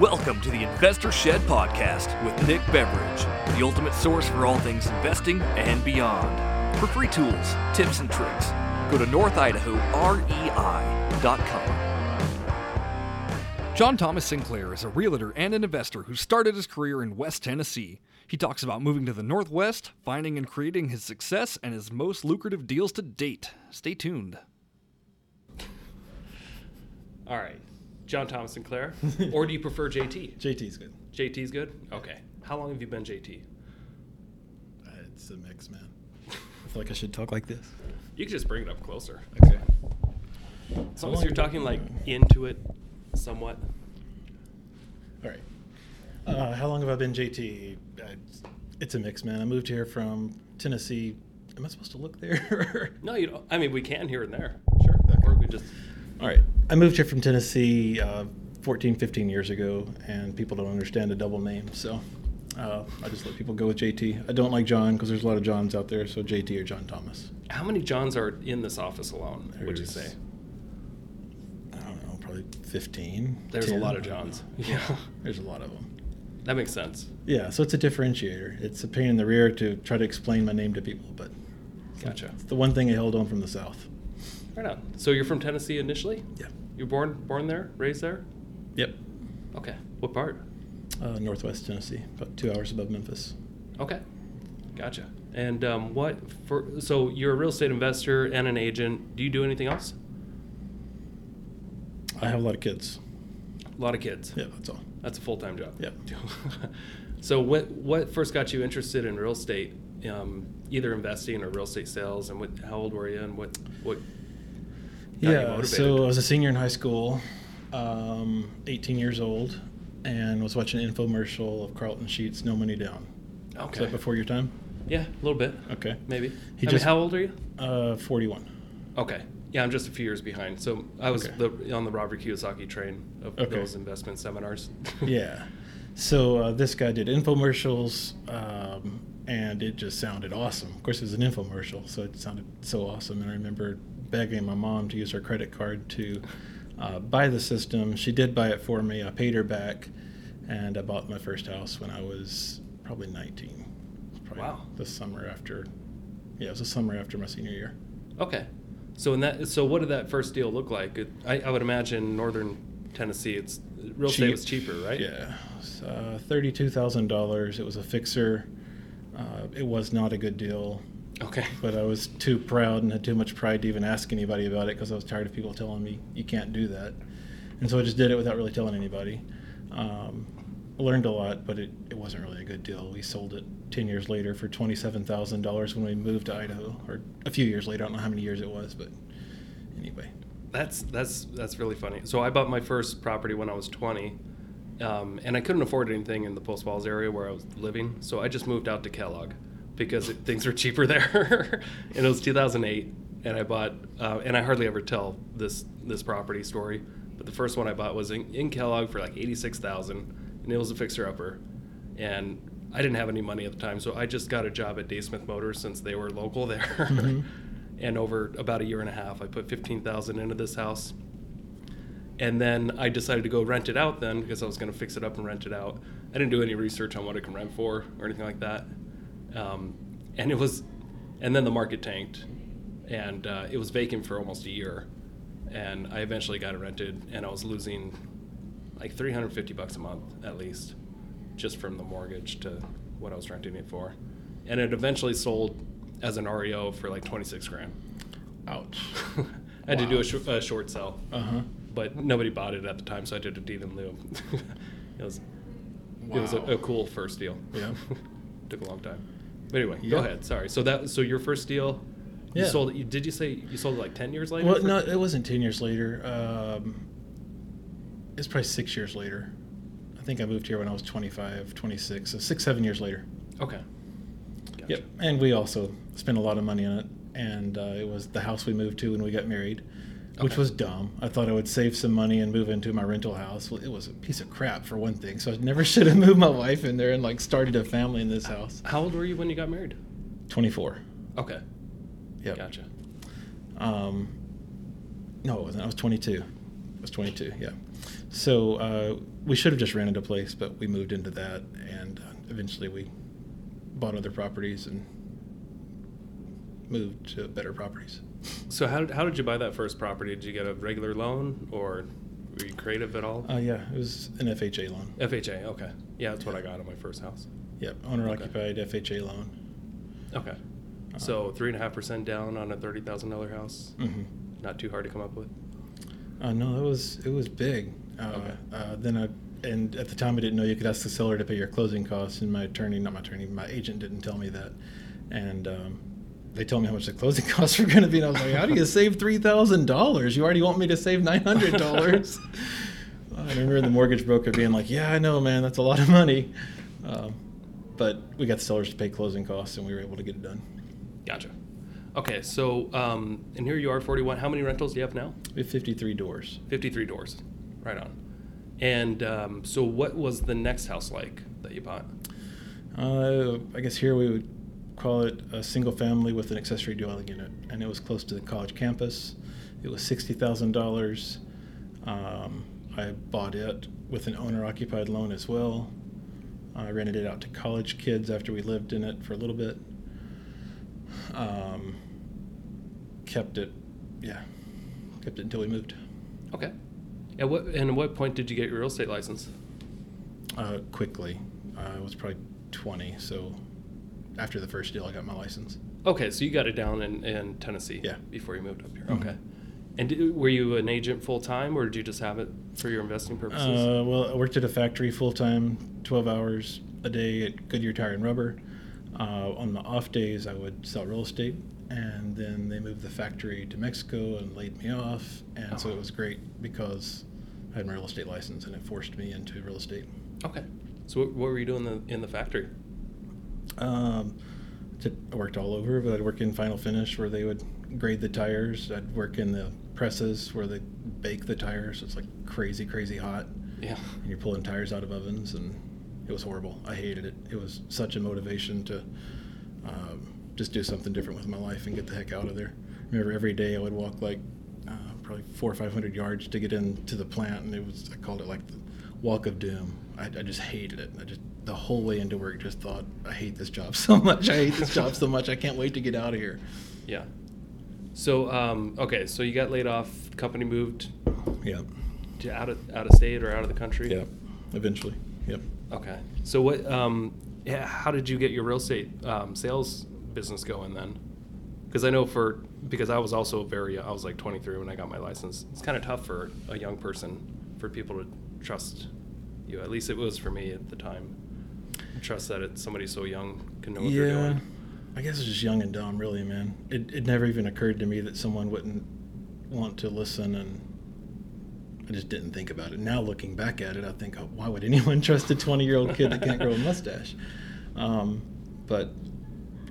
Welcome to the Investor Shed Podcast with Nick Beveridge, the ultimate source for all things investing and beyond. For free tools, tips, and tricks, go to northidahorei.com. John Thomas Sinclair is a realtor and an investor who started his career in West Tennessee. He talks about moving to the Northwest, finding and creating his success, and his most lucrative deals to date. Stay tuned. All right. John Thomas Sinclair. or do you prefer JT? JT's good. JT's good? Okay. How long have you been JT? Uh, It's a mix, man. I feel like I should talk like this. You can just bring it up closer. Okay. As long as you're talking like into it somewhat. All right. Uh, how long have I been JT? Uh, it's a mix, man. I moved here from Tennessee. Am I supposed to look there? No, you don't. I mean, we can here and there. Sure. Or we just. All right. I moved here from Tennessee uh, 14, 15 years ago, and people don't understand a double name. So uh, I just let people go with JT. I don't like John because there's a lot of Johns out there, so JT or John Thomas. How many Johns are in this office alone, would you say? I don't know, probably 15. There's a lot of Johns. Yeah. There's a lot of them. That makes sense. Yeah, so it's a differentiator. It's a pain in the rear to try to explain my name to people, but Gotcha. it's the one thing I held on from the South. Right on. So you're from Tennessee initially? Yeah. You're born born there, raised there? Yep. Okay. What part? Uh, Northwest Tennessee, about two hours above Memphis. Okay, gotcha. And um, what for? So you're a real estate investor and an agent. Do you do anything else? I have a lot of kids. A lot of kids. Yeah, that's all. That's a full time job. Yeah. so what what first got you interested in real estate? Um, either investing or real estate sales, and what? How old were you? And what what? Yeah, so I was a senior in high school, um, 18 years old, and was watching an infomercial of Carlton Sheets, No Money Down. Was Okay. that before your time? Yeah, a little bit. Okay. Maybe. He I just- mean, how old are you? Uh, 41. Okay. Yeah, I'm just a few years behind. So I was Okay. the, on the Robert Kiyosaki train of Okay. those investment seminars. yeah. So uh, this guy did infomercials, um, and it just sounded awesome. Of course, it was an infomercial, so it sounded so awesome. And I remember begging my mom to use her credit card to uh, buy the system. She did buy it for me. I paid her back, and I bought my first house when I was probably 19. Probably Wow. The summer after, yeah, it was the summer after my senior year. Okay. So in that, so what did that first deal look like? It, I, I would imagine northern Tennessee, it's real estate Cheap. was cheaper, right? Yeah, uh, thirty-two thousand dollars. It was a fixer. Uh, it was not a good deal. Okay. but I was too proud and had too much pride to even ask anybody about it because I was tired of people telling me you can't do that, and so I just did it without really telling anybody. Um, learned a lot, but it, it wasn't really a good deal. We sold it ten years later for twenty seven thousand dollars when we moved to Idaho, or a few years later. I don't know how many years it was, but anyway. That's that's that's really funny. So I bought my first property when I was 20, um, and I couldn't afford anything in the Post Falls area where I was living. So I just moved out to Kellogg because it, things were cheaper there. and it was 2008, and I bought, uh, and I hardly ever tell this this property story, but the first one I bought was in, in Kellogg for like 86,000, and it was a fixer upper, and I didn't have any money at the time, so I just got a job at Dave Smith Motors since they were local there. Mhm. and over about a year and a half, I put 15,000 into this house. And then I decided to go rent it out then because I was going to fix it up and rent it out. I didn't do any research on what it can rent for or anything like that. Um, and it was, and then the market tanked, and uh, it was vacant for almost a year. And I eventually got it rented, and I was losing like 350 bucks a month at least, just from the mortgage to what I was renting it for. And it eventually sold as an REO for like 26 grand. Ouch. I had to do a, sh- a short sell, Uh huh. but nobody bought it at the time, so I did a deed in lieu. it was it was a, a cool first deal. Yeah. Took a long time. But anyway, go ahead. Sorry. So that so your first deal, you Yeah. sold it. You, did you say you sold it like 10 years later? Well, for- no, it wasn't 10 years later. Um, it's probably six years later. I think I moved here when I was 25, 26, so six, seven years later. Okay. Gotcha. Yep. And we also spent a lot of money on it. And uh, it was the house we moved to when we got married, which was dumb. I thought I would save some money and move into my rental house. Well, it was a piece of crap for one thing. So I never should have moved my wife in there and like started a family in this house. How old were you when you got married? 24. Okay. Yeah. Gotcha. Um, no, it wasn't. I was 22. I was 22. Yeah. So uh, we should have just rented a place, but we moved into that, and uh, eventually we bought other properties and moved to better properties. So how did, how did you buy that first property? Did you get a regular loan or were you creative at all? Uh, yeah, it was an FHA loan. FHA, okay. Yeah, that's what I got on my first house. Yep, owner occupied FHA loan. Okay. Uh, So three and a half percent down on a thirty thousand dollar house. Mm-hmm. Not too hard to come up with. Uh, no, that was it was big. Uh, Okay. uh, then I and at the time I didn't know you could ask the seller to pay your closing costs, and my attorney, not my attorney, my agent didn't tell me that, and um, they told me how much the closing costs were going to be, and I was like, how do you save three thousand dollars? You already want me to save nine hundred dollars. I remember the mortgage broker being like, "Yeah, I know, man, that's a lot of money," um, but we got the sellers to pay closing costs, and we were able to get it done. Gotcha. Okay, so um, and here you are, forty one. How many rentals do you have now? We have fifty-three doors. Fifty three doors. Right on. And um, so, what was the next house like that you bought? Uh, I guess here we would call it a single family with an accessory dwelling unit, and it was close to the college campus. It was sixty thousand dollars. Um, I bought it with an owner-occupied loan as well. I rented it out to college kids after we lived in it for a little bit. Um, kept it, yeah, kept it until we moved. Okay. At what and at what point did you get your real estate license? Uh, quickly, I was probably twenty, so after the first deal, I got my license. Okay, so you got it down in, in Tennessee. Yeah. Before you moved up here. Mhm. Okay. And did, were you an agent full time, or did you just have it for your investing purposes? Uh, well, I worked at a factory full time, 12 hours a day at Goodyear Tire and Rubber. Uh, on the off days, I would sell real estate, and then they moved the factory to Mexico and laid me off. And so Oh. it was great because I had my real estate license, and it forced me into real estate. okay. So what, what were you doing in the, in the factory? Um, to, I worked all over, but I'd work in final finish where they would grade the tires. I'd work in the presses where they bake the tires. It's like crazy, crazy hot. Yeah. and you're pulling tires out of ovens, and it was horrible. I hated it. It was such a motivation to um, just do something different with my life and get the heck out of there. remember every day I would walk like uh, probably four or five hundred yards to get into the plant, and it was I called it like the walk of doom. I, I just hated it. I just the whole way into work just thought I hate this job so much. I hate this job so much. I can't wait to get out of here. Yeah. So um, okay, so you got laid off. Company moved Yeah. to out of out of state or out of the country. Yeah. Eventually. Yep. Okay. So what? Um, yeah. How did you get your real estate um, sales business going then? Because I know for because I was also very I was like 23 when I got my license. It's kind of tough for a young person for people to trust you. At least it was for me at the time. Trust that it's somebody so young can know what they're yeah. doing. I guess it's just young and dumb, really, man. It, it never even occurred to me that someone wouldn't want to listen, and I just didn't think about it. Now, looking back at it, I think, oh, why would anyone trust a 20 year old kid that can't grow a mustache? Um, but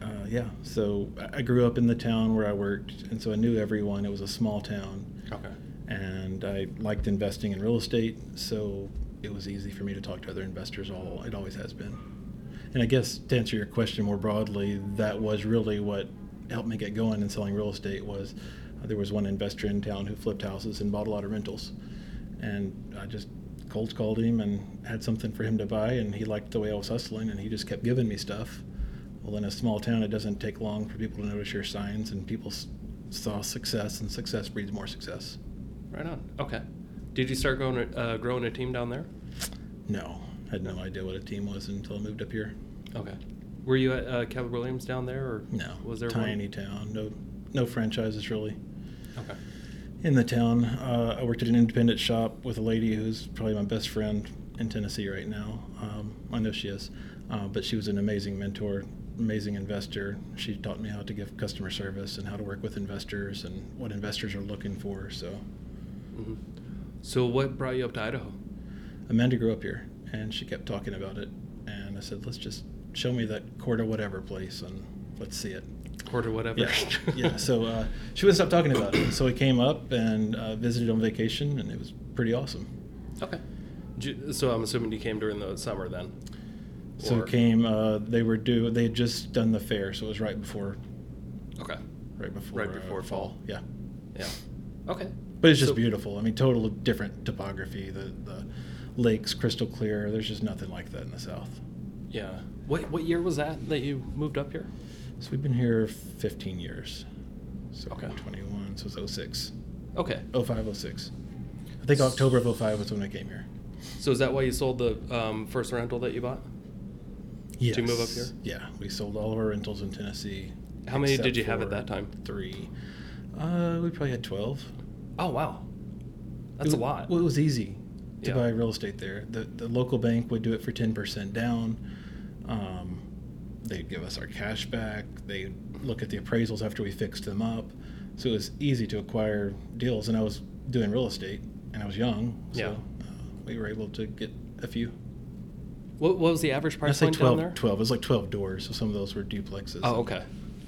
uh, yeah, so I I grew up in the town where I worked, and so I knew everyone. It was a small town, Okay. and I liked investing in real estate, so it was easy for me to talk to other investors. All it always has been. And I guess to answer your question more broadly, that was really what helped me get going in selling real estate. Was uh, there was one investor in town who flipped houses and bought a lot of rentals, and I just cold called him and had something for him to buy, and he liked the way I was hustling, and he just kept giving me stuff. Well, in a small town, it doesn't take long for people to notice your signs, and people s- saw success, and success breeds more success. Right on. Okay. Did you start growing uh, growing a team down there? No, had no idea what a team was until I moved up here. Okay. Were you at uh, Keller Williams down there, or No, Was there a tiny one? town, no, no franchises really. Okay. in the town. Uh, I worked at an independent shop with a lady who's probably my best friend in Tennessee right now. Um, I know she is, uh, but she was an amazing mentor, amazing investor. She taught me how to give customer service and how to work with investors and what investors are looking for. So hmm So what brought you up to Idaho? Amanda grew up here, and she kept talking about it. And I said, let's just show me that quarter whatever place, and let's see it. Quarter whatever. Yeah, yeah. So uh, she wouldn't stop talking about it. So we came up and uh, visited on vacation, and it was pretty awesome. okay. You- So I'm assuming you came during the summer then. So Or- came. Uh, they were due. They had just done the fair, so it was right before, Okay. right before, Right uh, before fall. Yeah. Yeah. Okay. But it's just So- beautiful. I mean, total different topography. The the lakes crystal clear. There's just nothing like that in the south. Yeah. What what year was that that you moved up here? So we've been here 15 years. So Okay. 21. So it's 06. Okay. 05, 06. I think October of 05 was when I came here. So is that why you sold the um, first rental that you bought? Yes. you move up here? Yeah, we sold all of our rentals in Tennessee. How many did you have at that time? Three. Uh, we probably had 12. Oh wow, that's It a lot. Well, it was easy to Yeah. buy real estate there. The the local bank would do it for ten percent down. Um, they'd give us our cash back. They'd look at the appraisals after we fixed them up. So it was easy to acquire deals. And I was doing real estate, and I was young, so Yeah. uh, we were able to get a few. What, what was the average price point 12, down there? 12. It was like 12 doors, so some of those were duplexes. Oh, okay.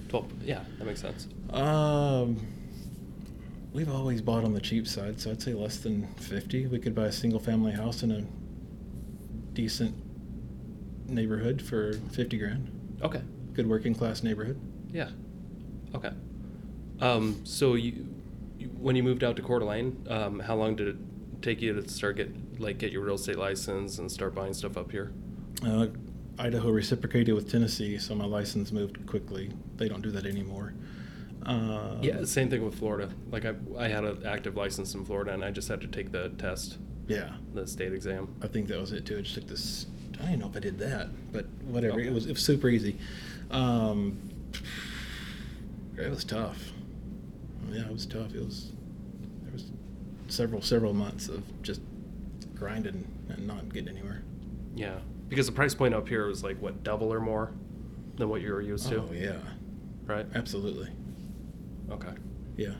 Twelve. Yeah, that makes sense. Um, we've always bought on the cheap side, so I'd say less than 50. We could buy a single family house in a decent neighborhood for 50 grand. Okay. Good working class neighborhood. Yeah. Okay. Um, so you, you, when you moved out to Coeur d'Alene, um, how long did it take you to start get like get your real estate license and start buying stuff up here? Uh, Idaho reciprocated with Tennessee, so my license moved quickly. They don't do that anymore. Uh, Yeah, same thing with Florida. Like I, I had an active license in Florida, and I just had to take the test, Yeah. the state exam. I think that was it too. I just took this. I don't even know if I did that, but whatever. Okay. It was it was super easy. Um, it was tough. Yeah, it was tough. It was there was several several months of just grinding and not getting anywhere. Yeah, because the price point up here was like what double or more than what you were used to, Oh yeah, right? absolutely. Okay. Yeah.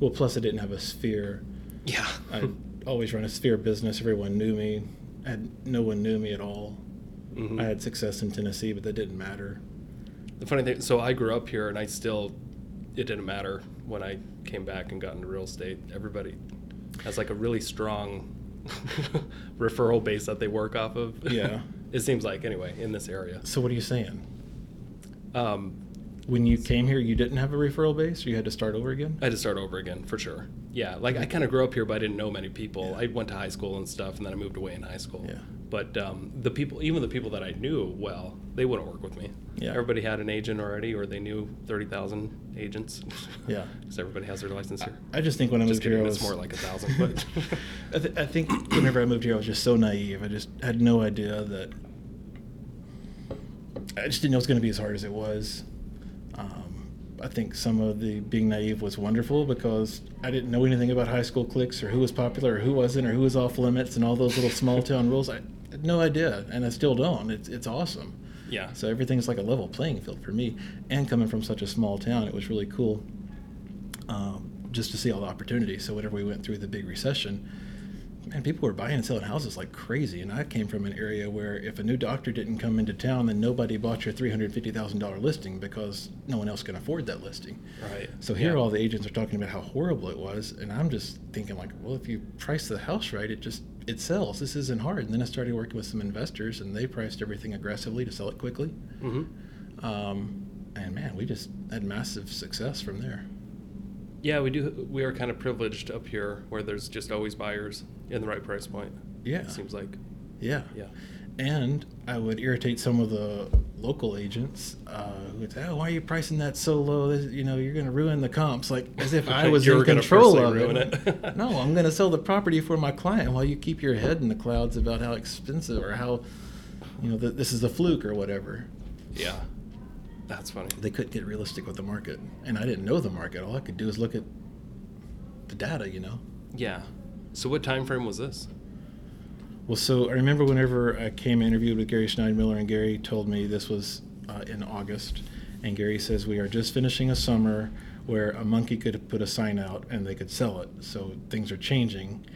Well, plus I didn't have a sphere. Yeah. I always run a sphere business. Everyone knew me. I had no one knew me at all. Mhm. I had success in Tennessee, but that didn't matter. The funny thing, so I grew up here, and I still, it didn't matter when I came back and got into real estate. Everybody has like a really strong referral base that they work off of. Yeah. it seems like anyway in this area. So what are you saying? Um, When you came here, you didn't have a referral base, or you had to start over again? I had to start over again for sure. Yeah, like I kind of grew up here, but I didn't know many people. I went to high school and stuff, and then I moved away in high school. Yeah. But um, the people, even the people that I knew well, they wouldn't work with me. Yeah. Everybody had an agent already, or they knew thirty thousand agents. Yeah. Because everybody has their license here. I just think when I Just moved here, kidding, I it's was more like a thousand. But I, th- I think whenever I moved here, I was just so naive. I just had no idea that. I just didn't know it was going to be as hard as it was. I think some of the being naive was wonderful because I didn't know anything about high school cliques or who was popular or who wasn't or who was off limits and all those little small town rules. I had no idea, and I still don't. It's it's awesome. yeah, So everything's like a level playing field for me. And coming from such a small town, it was really cool um, just to see all the opportunities. So whenever we went through the big recession, man, people were buying and selling houses like crazy. And I came from an area where if a new doctor didn't come into town, then nobody bought your $350,000 listing because no one else can afford that listing. right. So here, Yeah. all the agents are talking about how horrible it was, and I'm just thinking like, well, if you price the house right, it just it sells. This isn't hard. And then I started working with some investors, and they priced everything aggressively to sell it quickly. Mm-hmm. Um, and man, we just had massive success from there. Yeah, we do. We are kind of privileged up here, where there's just always buyers in the right price point. Yeah, It seems like. yeah, Yeah. And I would irritate some of the local agents uh, who would say, "Oh, why are you pricing that so low? This, you know, you're going to ruin the comps." Like as if I was in control of ruin it. it. no, I'm going to sell the property for my client while you keep your head in the clouds about how expensive or how, you know, that this is a fluke or whatever. Yeah. That's funny. They couldn't get realistic with the market, and I didn't know the market. All I could do is look at the data, you know. Yeah. So what time frame was this? Well, so I remember whenever I came and interviewed with Gary Schneidmiller, and Gary told me this was uh, in August, and Gary says we are just finishing a summer where a monkey could put a sign out and they could sell it. So things are changing,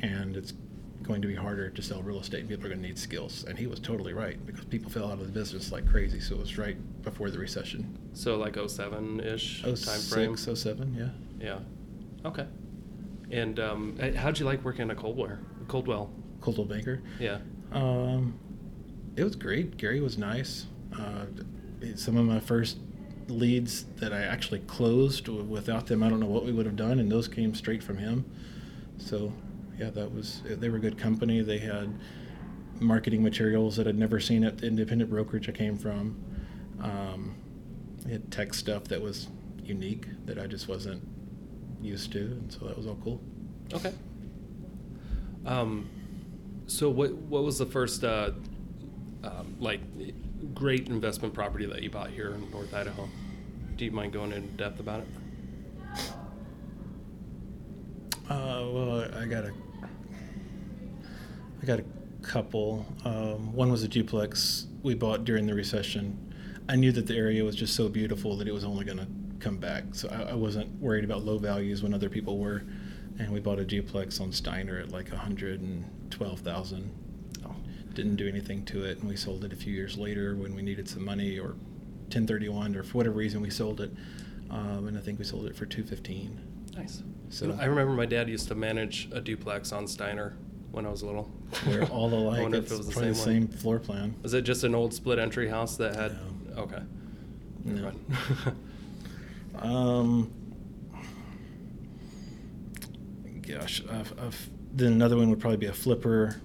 and it's going to be harder to sell real estate. People are going to need skills, and he was totally right because people fell out of the business like crazy. So it was right before the recession. So like 07 ish time frame. six, oh seven, yeah. Yeah. Okay. And um, eh, how'd you like working at Coldwell? Coldwell. Coldwell Banker. Yeah. Um, it was great. Gary was nice. Uh, some of my first leads that I actually closed without them, I don't know what we would have done, and those came straight from him. So, yeah, that was they were a good company. They had marketing materials that I'd never seen at the independent brokerage I came from. Um, they had tech stuff that was unique that I just wasn't used to, and so that was all cool. Okay. Um, so what what was the first uh, um, like great investment property that you bought here in North Idaho? Do you mind going in depth about it? Uh, well, I got a, I got a couple. Um, one was a duplex we bought during the recession. I knew that the area was just so beautiful that it was only going to come back, so I, I wasn't worried about low values when other people were. And we bought a duplex on Steiner at like a hundred and twelve thousand. Didn't do anything to it, and we sold it a few years later when we needed some money or 1031 or for whatever reason we sold it. Um, and I think we sold it for 215. Nice. So- I remember my dad used to manage a duplex on Steiner when I was little. We're all I alike. wonder It's if it was the same, the same floor plan. Was it just an old split entry house that had? No. Okay. No. Um, gosh, I've, I've, then another one would probably be a flipper.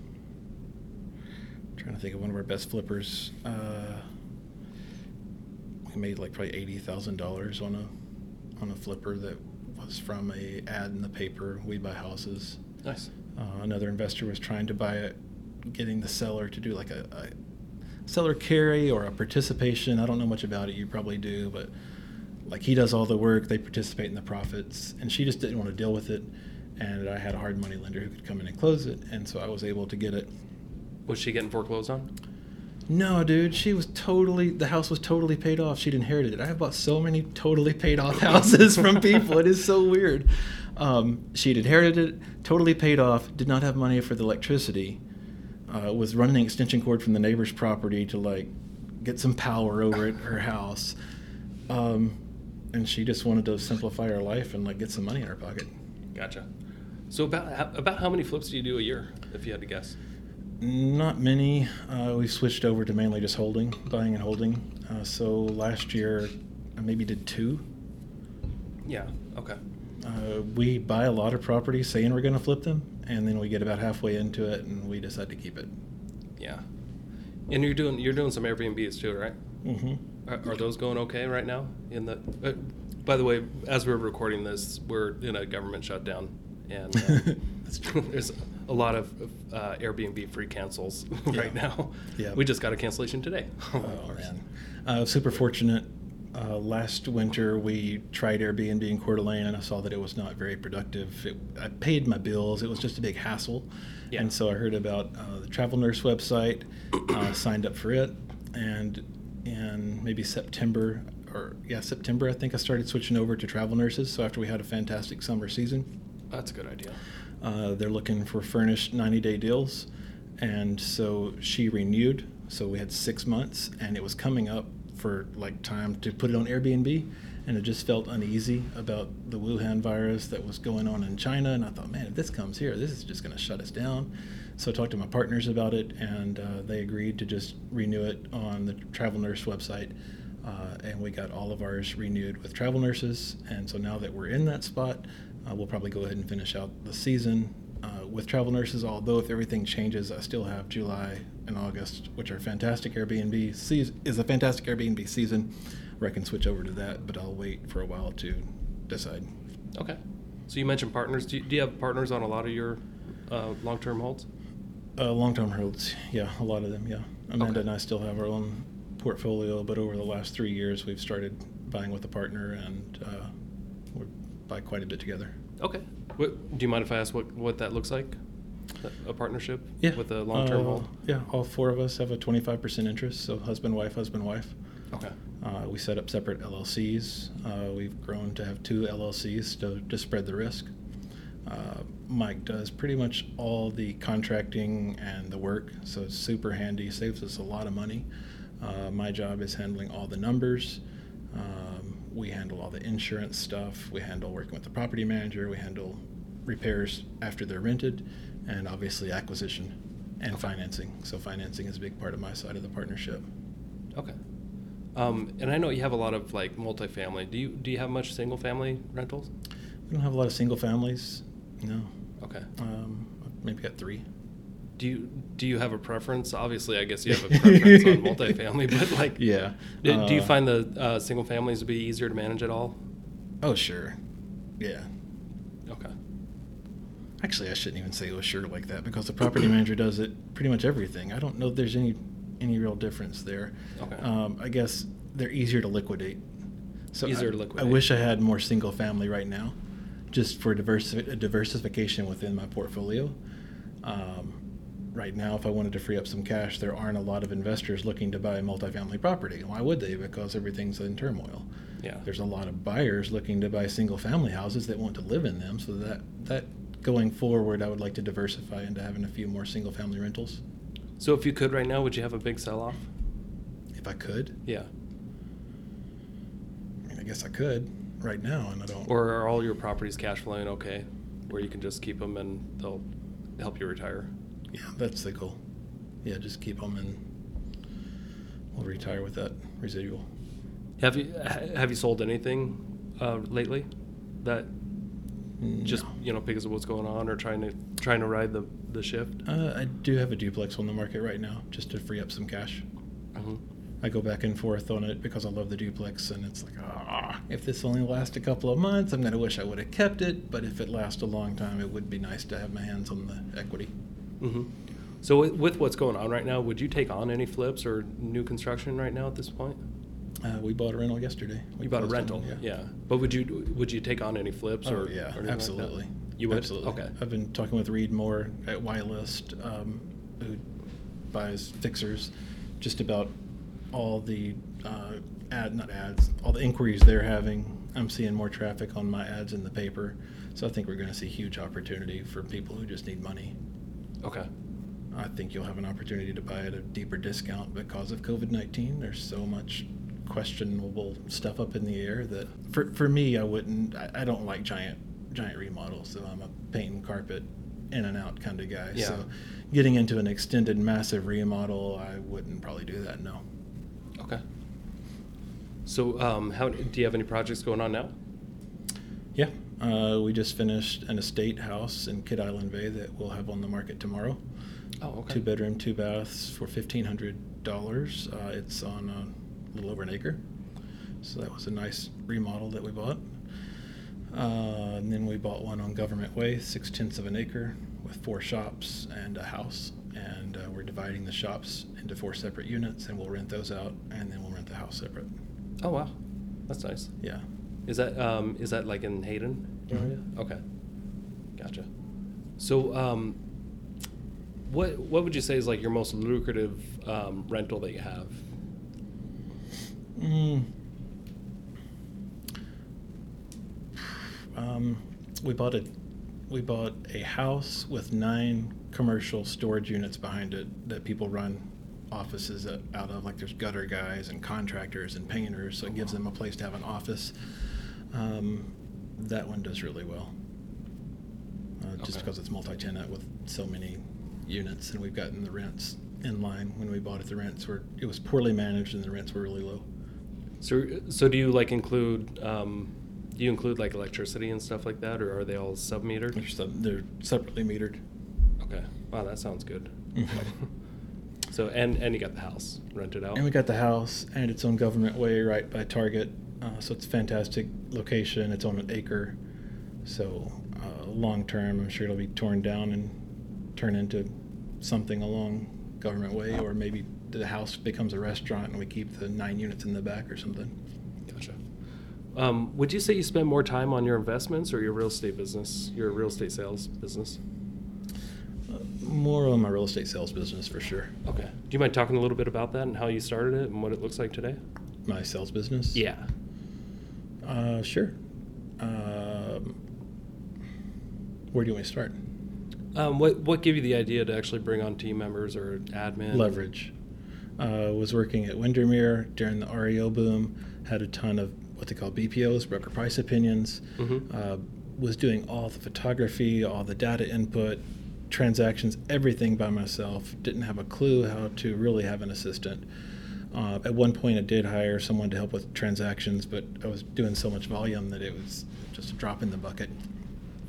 trying to think of one of our best flippers. Uh, we made like probably eighty thousand dollars on a on a flipper that was from a ad in the paper. We buy houses. nice. Uh, another investor was trying to buy it, getting the seller to do like a, a seller carry or a participation. I don't know much about it. You probably do, but like he does all the work, they participate in the profits, and she just didn't want to deal with it. And I had a hard money lender who could come in and close it, and so I was able to get it. Was she getting foreclosed on? No, dude, she was totally. The house was totally paid off. She'd inherited it. I have bought so many totally paid off houses from people. It is so weird. Um, she'd inherited it, totally paid off. Did not have money for the electricity. Uh, was running an extension cord from the neighbor's property to like get some power over at her house. Um, and she just wanted to simplify her life and like get some money in her pocket. Gotcha. So about about how many flips do you do a year, if you had to guess? Not many. Uh, we switched over to mainly just holding, buying and holding. Uh, so last year, I maybe did two. Yeah. Okay. Uh, we buy a lot of properties saying we're going to flip them, and then we get about halfway into it and we decide to keep it. Yeah. And you're doing you're doing some Airbnbs too, right? hmm Are, are those going okay right now? In the, uh, by the way, as we're recording this, we're in a government shutdown, and uh, there's a lot of uh, Airbnb free cancels right Yeah. now. Yeah. We just got a cancellation today. Oh man, uh, super fortunate. Uh, last winter, we tried Airbnb in Coeur d'Alene, and I saw that it was not very productive. It, I paid my bills; it was just a big hassle. Yeah. And so I heard about uh, the Travel Nurse website, uh, signed up for it, and in maybe September or yeah September, I think I started switching over to Travel Nurses. So after we had a fantastic summer season, That's a good idea. uh, they're looking for furnished 90 day deals. And so she renewed. So we had six months, and it was coming up for like time to put it on Airbnb. And it just felt uneasy about the Wuhan virus that was going on in China. And I thought, man, if this comes here, this is just going to shut us down. So I talked to my partners about it, and uh, they agreed to just renew it on the Travel Nurse website. Uh, and we got all of ours renewed with travel nurses. And so now that we're in that spot, uh, we'll probably go ahead and finish out the season uh, with travel nurses. Although if everything changes, I still have July and August, which are fantastic Airbnb season is a fantastic Airbnb season, where I can switch over to that. But I'll wait for a while to decide. Okay. So you mentioned partners. Do you, do you have partners on a lot of your uh, long-term holds? Uh, long-term holds, yeah, a lot of them, yeah. Amanda Okay. and I still have our own portfolio, but over the last three years, we've started buying with a partner, and uh, we buy quite a bit together. Okay. What, do you mind if I ask what, what that looks like? A- partnership Yeah. with a long-term uh, hold? Yeah, all four of us have a 25% interest, so husband, wife, husband, wife. Okay. Uh, we set up separate LLCs. Uh, we've grown to have two LLCs to, to spread the risk. Uh, Mike does pretty much all the contracting and the work, so it's super handy, saves us a lot of money. Uh, my job is handling all the numbers. Um, we handle all the insurance stuff. We handle working with the property manager. We handle repairs after they're rented, and obviously acquisition and financing. So financing is a big part of my side of the partnership. Okay. Um, and I know you have a lot of like multifamily. Do you do you have much single family rentals? We don't have a lot of single families. No. Okay. Um, maybe got three. Do you do you have a preference? Obviously, I guess you have a preference on multifamily, but like, Yeah. do, do you Uh, find the uh, single families to be easier to manage at all? Oh, sure. Yeah. Okay. Actually, I shouldn't even say it was sure like that because the property manager does it pretty much everything. I don't know if there's any any real difference there. Okay. Um, I guess they're easier to liquidate. So Easier I, to liquidate. I wish I had more single family right now, just for diversi- diversification within my portfolio. Um, right now, if I wanted to free up some cash, there aren't a lot of investors looking to buy multifamily property. Why would they? Because everything's in turmoil. Yeah. There's a lot of buyers looking to buy single family houses that want to live in them. So that that going forward, I would like to diversify into having a few more single family rentals, So if you could right now, would you have a big sell off? if I could. Yeah. I mean, I guess I could right now, and I don't. Or are all your properties cash flowing okay, where you can just keep them and they'll help you retire? yeah, that's the goal. Yeah, just keep them and we'll retire with that residual. Have you have you sold anything uh, lately that just you know because of what's going on or trying to trying to ride the the shift? Uh, I do have a duplex on the market right now, just to free up some cash. Mhm. I go back and forth on it because I love the duplex, and it's like, ah, if this only lasts a couple of months, I'm gonna wish I would have kept it. But if it lasts a long time, it would be nice to have my hands on the equity. hmm So with, with what's going on right now, would you take on any flips or new construction right now at this point? Uh, we bought a rental yesterday. We You bought a closed on rental, one, yeah. But would you would you take on any flips Oh or yeah, or anything like absolutely. You would Absolutely. Okay. I've been talking with Reed Moore at Y-List, um, who buys fixers, just about all the uh, ad, not ads, all the inquiries they're having. I'm seeing more traffic on my ads in the paper, so I think we're going to see huge opportunity for people who just need money. Okay. I think you'll have an opportunity to buy at a deeper discount because of COVID 19. There's so much questionable stuff up in the air that for, for me, I wouldn't, I, I don't like giant, giant remodels. So I'm a paint and carpet in and out kind of guy. Yeah. So getting into an extended massive remodel, I wouldn't probably do that. No. So um, how do you have any projects going on now? Yeah. Uh, we just finished an estate house in Kidd Island Bay that we'll have on the market tomorrow. Oh, okay. two bedroom, two baths for fifteen hundred dollars. Uh, it's on a little over an acre, so that was a nice remodel that we bought. Uh, and then we bought one on Government Way, six tenths of an acre, with four shops and a house. And uh, we're dividing the shops into four separate units, and we'll rent those out, and then we'll rent the house separate. Oh wow, that's nice. Yeah. Is that um, is that like in Hayden area? Mhm. Okay, gotcha. So, um, what what would you say is like your most lucrative um, rental that you have? Mm. Um, we bought a we bought a house with nine commercial storage units behind it that people run offices out of. Like there's gutter guys and contractors and painters, so it gives them a place to have an office. Um, that one does really well, uh, just Okay. because it's multi-tenant with so many units, and we've gotten the rents in line. When we bought it, the rents were it was poorly managed, and the rents were really low. So, so do you like include um, do you include like electricity and stuff like that, or are they all sub metered? They're, sub, they're separately metered. Okay, wow, that sounds good. So, and and you got the house rented out. And we got the house and its own government way right by Target. Uh, so it's a fantastic location. It's on an acre. So uh, long term, I'm sure it'll be torn down and turn into something along government way, or maybe the house becomes a restaurant and we keep the nine units in the back or something. Gotcha. Um, would you say you spend more time on your investments or your real estate business, your real estate sales business? Uh, more on my real estate sales business for sure. Okay. Do you mind talking a little bit about that and how you started it and what it looks like today? My sales business. Yeah. Uh, sure. Um, where do you want to start? Um, what what gave you the idea to actually bring on team members or admin? leverage. Uh, was working at Windermere during the REO boom. Had a ton of what they call BPOs, broker price opinions. Mhm. Uh, was doing all the photography, all the data input, transactions, everything by myself. Didn't have a clue how to really have an assistant. Uh, at one point, I did hire someone to help with transactions, but I was doing so much volume that it was just a drop in the bucket.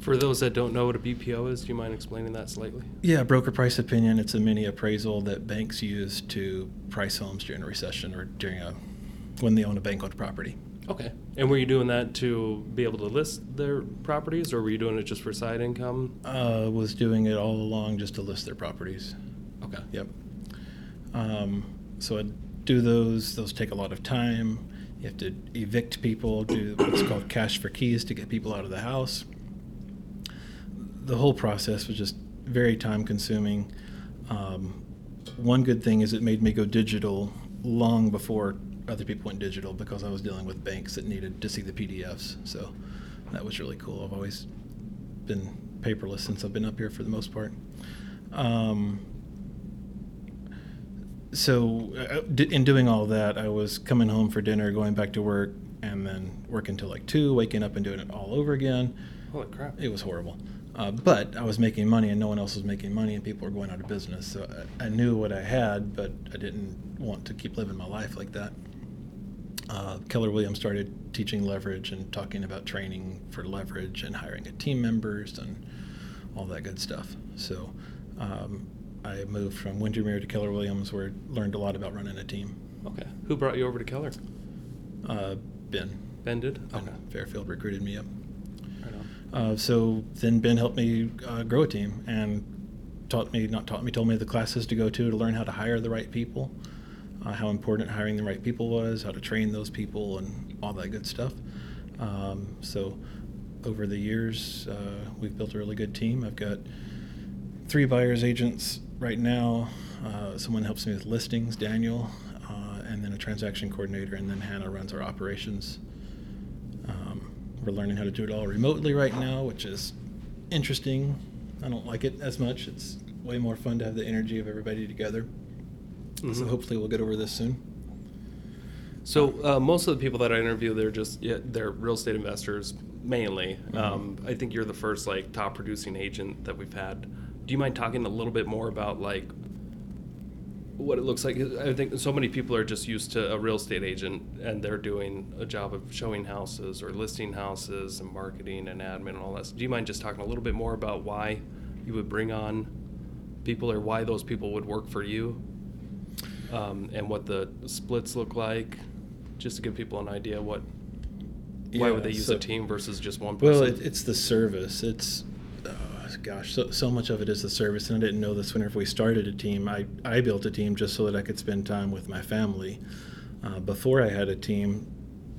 For those that don't know what a BPO is, do you mind explaining that slightly? Yeah, broker price opinion. It's a mini appraisal that banks use to price homes during a recession or during a when they own a bank owned property. Okay. And were you doing that to be able to list their properties, or were you doing it just for side income? Uh, was doing it all along just to list their properties. Okay. Yep. Um, so I do those. Those take a lot of time. You have to evict people, do what's called cash for keys to get people out of the house. The whole process was just very time consuming. Um, one good thing is it made me go digital long before other people went digital because I was dealing with banks that needed to see the PDFs. So that was really cool. I've always been paperless since I've been up here for the most part. Um, so uh, in doing all that, I was coming home for dinner, going back to work, and then working till like two, waking up and doing it all over again. Holy crap. It was horrible. Uh, but I was making money, and no one else was making money, and people were going out of business. So I, I knew what I had, but I didn't want to keep living my life like that. Uh, Keller Williams started teaching leverage and talking about training for leverage and hiring a team members and all that good stuff. So um, I moved from Windermere to Keller Williams, where I learned a lot about running a team. Okay. Who brought you over to Keller? Uh, ben. Ben did? Ben Fairfield recruited me up. Right on. Uh, so then Ben helped me uh, grow a team and taught me, not taught me, told me the classes to go to to learn how to hire the right people, uh, how important hiring the right people was, how to train those people, and all that good stuff. Um, so over the years, uh, we've built a really good team. I've got three buyers agents right now. Uh, someone helps me with listings, Daniel, uh, and then a transaction coordinator, and then Hannah runs our operations. Um, we're learning how to do it all remotely right now, which is interesting. I don't like it as much. It's way more fun to have the energy of everybody together. So Mhm. hopefully we'll get over this soon. So uh, most of the people that I interview, they're just yeah, they're real estate investors mainly. Mhm. Um, I think you're the first like top producing agent that we've had. Do you mind talking a little bit more about like what it looks like? I think so many people are just used to a real estate agent and they're doing a job of showing houses or listing houses and marketing and admin and all that. So Do you mind just talking a little bit more about why you would bring on people or why those people would work for you? Um, and what the splits look like, just to give people an idea what why would they use so- a team versus just one person? Well, it, it's the service. It's oh, gosh, so, so much of it is the service, and I didn't know this whenever we started a team. I I built a team just so that I could spend time with my family. Uh, before I had a team,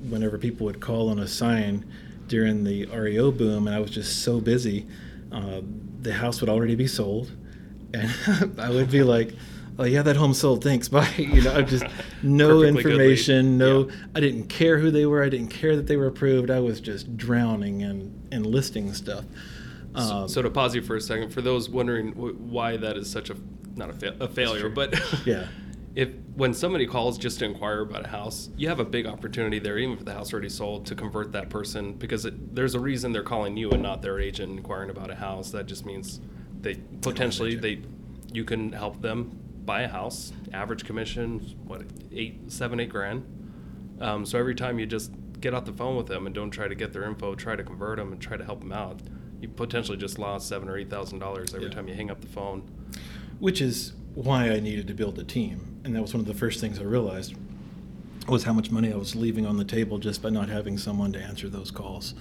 whenever people would call on a sign during the REO boom, and I was just so busy, uh, the house would already be sold, and I would be like. Oh yeah, that home sold. Thanks. Bye. You know, I'm just no Perfectly good lead. information, no Yeah. I didn't care who they were. I didn't care that they were approved. I was just drowning in, in listing stuff. So- Um, so to pause you for a second, for those wondering why that is such a not a, fa- a failure, but Yeah. if when somebody calls just to inquire about a house, you have a big opportunity there, even if the house already sold, to convert that person because it, there's a reason they're calling you and not their agent inquiring about a house. That just means they potentially they you can help them buy a house. Average commission, what eight, seven, eight grand. Um, so every time you just get off the phone with them and don't try to get their info, try to convert them and try to help them out, you potentially just lost seven or eight thousand dollars every Yeah. time you hang up the phone. which is why I needed to build a team. And that was one of the first things I realized was how much money I was leaving on the table just by not having someone to answer those calls.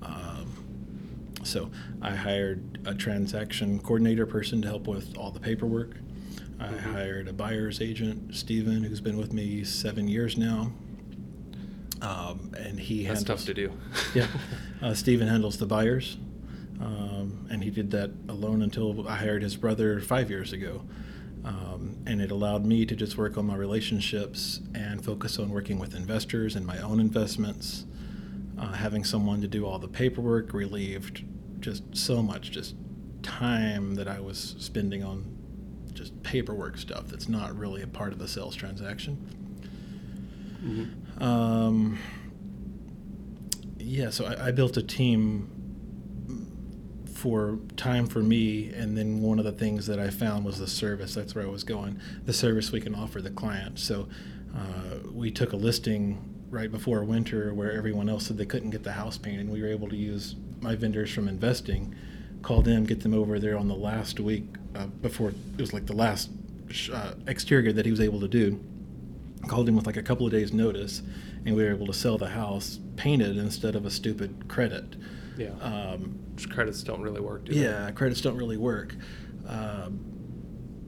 Um, so I hired a transaction coordinator person to help with all the paperwork. I Mhm. hired a buyer's agent, Steven, who's been with me seven years now. Um, and he That's handles, tough to do. yeah. Uh, Steven handles the buyers. Um, and he did that alone until I hired his brother five years ago. Um, and it allowed me to just work on my relationships and focus on working with investors and my own investments. Uh, having someone to do all the paperwork relieved just so much just time that I was spending on just paperwork stuff that's not really a part of the sales transaction. Mhm. Um, yeah, so I, I built a team for time for me, and then one of the things that I found was the service. That's where I was going. The service we can offer the client. So uh, we took a listing right before winter where everyone else said they couldn't get the house painted. We were able to use my vendors from investing, call them, get them over there on the last week uh, before it was like the last uh, exterior that he was able to do. Called him with like a couple of days' notice, and we were able to sell the house painted instead of a stupid credit. Yeah. Um, credits don't really work. Do they? yeah, credits don't really work. Um,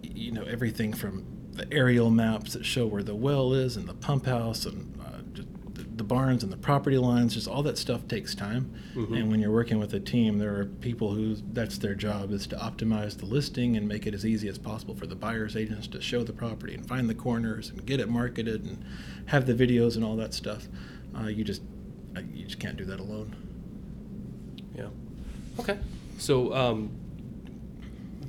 you know, everything from the aerial maps that show where the well is and the pump house and the, barns and the property lines, just all that stuff takes time. Mhm. And when you're working with a team, there are people who that's their job is to optimize the listing and make it as easy as possible for the buyer's agents to show the property and find the corners and get it marketed and have the videos and all that stuff. Uh, you just uh, you just can't do that alone. Yeah. Okay. So, um,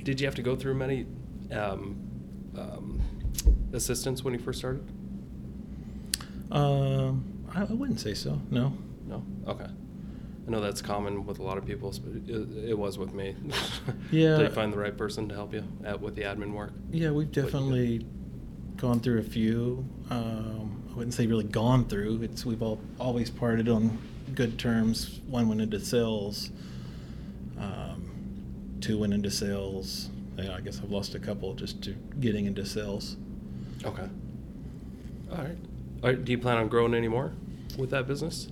did you have to go through many um, um, assistants when you first started? Um, I, I wouldn't say so. No. No. Okay. I know that's common with a lot of people, but it, it was with me. Yeah. Did you find the right person to help you at, with the admin work? Yeah, we've definitely gone through a few. Um, I wouldn't say really gone through. It's we've all always parted on good terms. One went into sales. Um, two went into sales. Yeah, I guess I've lost a couple just to getting into sales. Okay. All right. Right. Do you plan on growing any more with that business?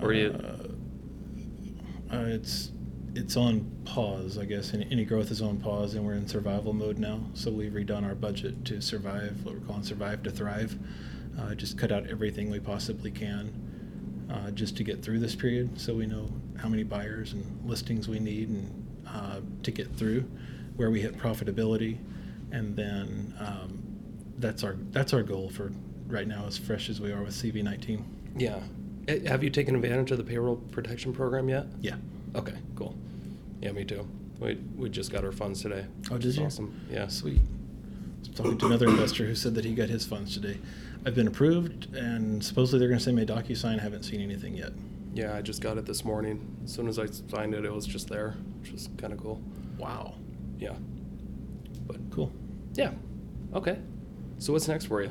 Or you? Uh, uh, it's it's on pause, I guess. Any, any growth is on pause, and we're in survival mode now. So we've redone our budget to survive, what we're calling survive to thrive. Uh, just cut out everything we possibly can, uh, just to get through this period. So we know how many buyers and listings we need, and uh, to get through where we hit profitability, and then um, that's our that's our goal for right now, as fresh as we are with CV19. yeah. Eh, Have you taken advantage of the payroll protection program yet? Yeah. Okay. Cool. Yeah, me too. We we just got our funds today. Oh, did you? Awesome. Yeah. Sweet. I was talking to another investor who said that he got his funds today. I've been approved, and supposedly they're going to send me a DocuSign. I haven't seen anything yet. Yeah, I just got it this morning. As soon as I signed it, it was just there, which was kind of cool. Wow. Yeah. But Cool. yeah. Okay. So what's next for you?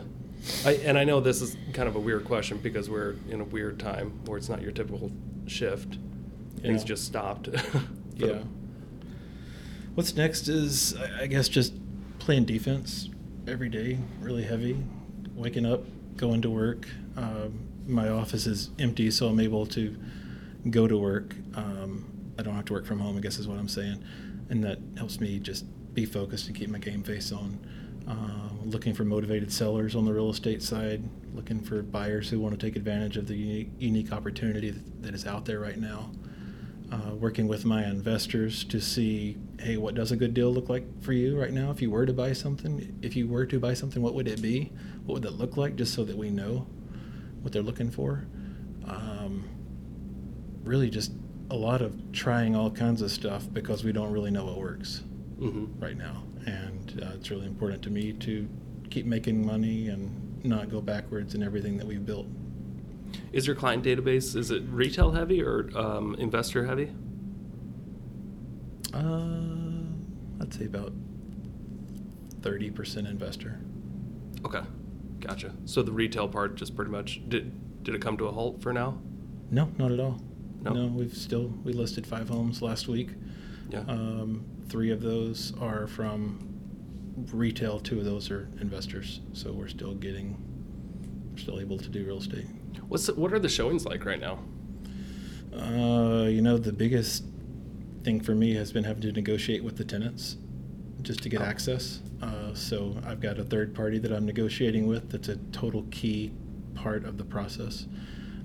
I, and I know this is kind of a weird question because we're in a weird time where it's not your typical shift. Things just stopped. Yeah. What's next is, I I guess, just playing defense every day, really heavy. Waking up, going to work. Um, my office is empty, so I'm able to go to work. Um, I don't have to work from home, I guess is what I'm saying. And that helps me just be focused and keep my game face on. Uh, looking for motivated sellers on the real estate side, looking for buyers who want to take advantage of the unique, unique opportunity that is out there right now uh, working with my investors to see, hey, what does a good deal look like for you right now? If you were to buy something, if you were to buy something, what would it be? What would that look like? Just so that we know what they're looking for. Um, really, just a lot of trying all kinds of stuff because we don't really know what works hmm right now, and uh, it's really important to me to keep making money and not go backwards in everything that we've built. Is your client database is it retail heavy or um, investor heavy? Uh, I'd say about thirty percent investor. Okay, gotcha. So the retail part just pretty much did did it come to a halt for now? No, not at all. No? we've still we listed five homes last week. Yeah. Um, three of those are from retail. Two of those are investors. So we're still getting, we're still able to do real estate. What's the, what are the showings like right now? Uh, you know, the biggest thing for me has been having to negotiate with the tenants just to get Oh. access. Uh, so I've got a third party that I'm negotiating with that's a total key part of the process.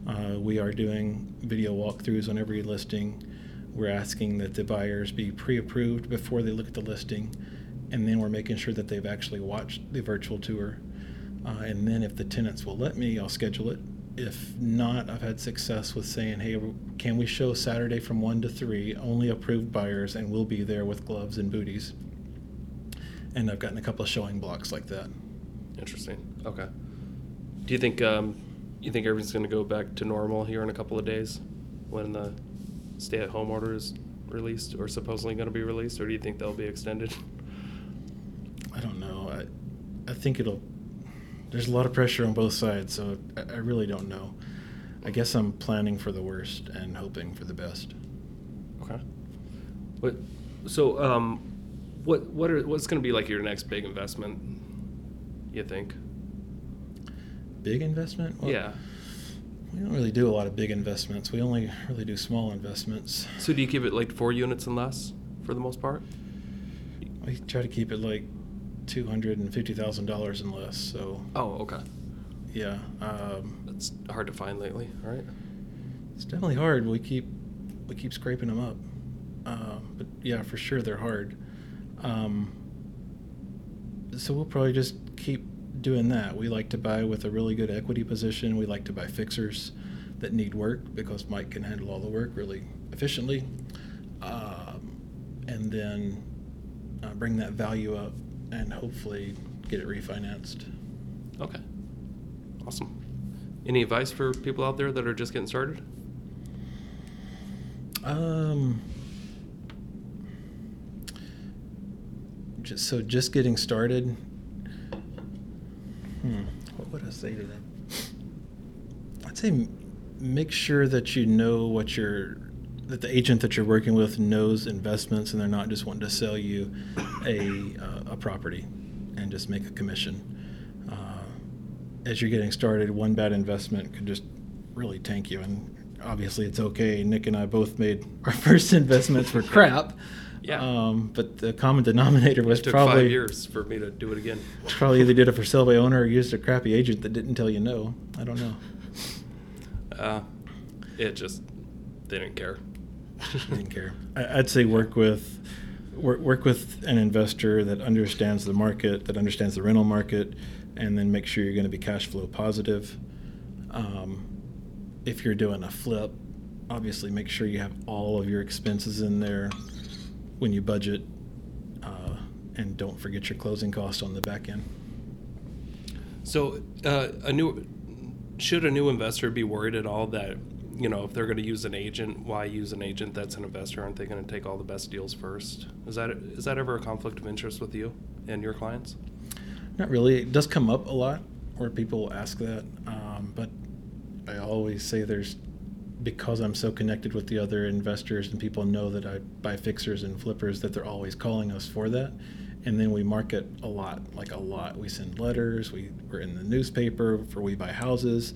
Uh, we are doing video walkthroughs on every listing. We're asking that the buyers be pre approved before they look at the listing. And then we're making sure that they've actually watched the virtual tour. Uh, and then if the tenants will let me, I'll schedule it. If not, I've had success with saying, hey, can we show Saturday from 1 to 3, only approved buyers, and we'll be there with gloves and booties. And I've gotten a couple of showing blocks like that. Interesting. Okay. Do you think um, you think everything's going to go back to normal here in a couple of days when the stay-at-home order is released or supposedly going to be released, or do you think they'll be extended? I don't know. I, I think it'll. There's a lot of pressure on both sides, so I, I really don't know. I guess I'm planning for the worst and hoping for the best. Okay. What? So, um, what what are what's going to be like your next big investment? You think? Big investment? Well, yeah. We don't really do a lot of big investments. We only really do small investments. So do you keep it like four units and less for the most part? We try to keep it like two hundred and fifty thousand dollars and less. So Oh, okay. yeah, um, That's hard to find lately, right? it's definitely hard. We keep we keep scraping them up, uh, but yeah, for sure they're hard. Um, so we'll probably just keep doing that. We like to buy with a really good equity position. We like to buy fixers that need work because Mike can handle all the work really efficiently, um, and then uh, bring that value up and hopefully get it refinanced. Okay. Awesome. Any advice for people out there that are just getting started? Um, just so just getting started. Hmm, what would I say to them? I'd say m- make sure that you know what you're that the agent that you're working with knows investments and they're not just wanting to sell you a uh, a property and just make a commission. Uh, as you're getting started, one bad investment could just really tank you. And obviously, it's okay. Nick and I both made our first investments were crap. Yeah. Um, but the common denominator was probably five years for me to do it again. probably either did it for sale by owner or used a crappy agent that didn't tell you no. I don't know. Uh, it just they didn't care. Didn't care. I'd say work with work, work with an investor that understands the market, that understands the rental market, and then make sure you're going to be cash flow positive. Um, if you're doing a flip, obviously make sure you have all of your expenses in there when you budget, uh, and don't forget your closing costs on the back end. So, uh, a new should a new investor be worried at all that you know if they're going to use an agent, why use an agent that's an investor? Aren't they going to take all the best deals first? Is that is that ever a conflict of interest with you and your clients? Not really. It does come up a lot where people ask that, um, but I always say there's because I'm so connected with the other investors and people know that I buy fixers and flippers that they're always calling us for that. And then we market a lot, like a lot. We send letters. We we're in the newspaper for we buy houses,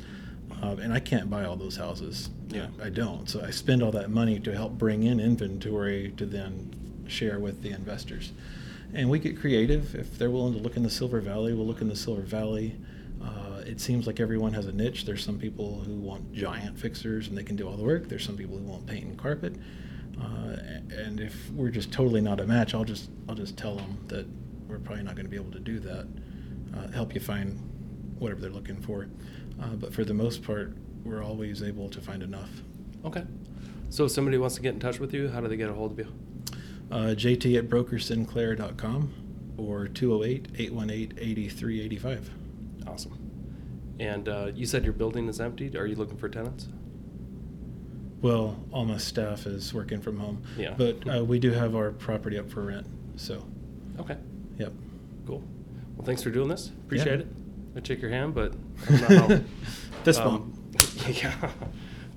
um, and I can't buy all those houses. Yeah. I don't. So I spend all that money to help bring in inventory to then share with the investors. And we get creative. If they're willing to look in the Silver Valley, we'll look in the Silver Valley. Uh, it seems like everyone has a niche. There's some people who want giant fixers and they can do all the work. There's some people who want paint and carpet. Uh, and if we're just totally not a match, I'll just I'll just tell them that we're probably not going to be able to do that. Uh, help you find whatever they're looking for. Uh, but for the most part, we're always able to find enough. Okay. So, if somebody wants to get in touch with you, how do they get a hold of you? Uh, JT at brokersinclair.com or 208 818 8385. Awesome. And uh, you said your building is empty. Are you looking for tenants? Well, all my staff is working from home. Yeah. But uh, we do have our property up for rent. So, Okay. yep. Cool. Well, thanks for doing this. Appreciate Yeah. it. I shake your hand, but this don't know how. Fist um, yeah.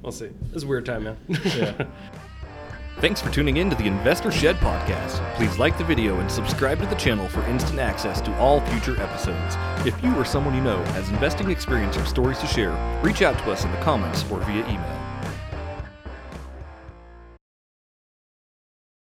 We'll see. This is a weird time, man. Yeah. Thanks for tuning in to the Investor Shed podcast. Please like the video and subscribe to the channel for instant access to all future episodes. If you or someone you know has investing experience or stories to share, reach out to us in the comments or via email.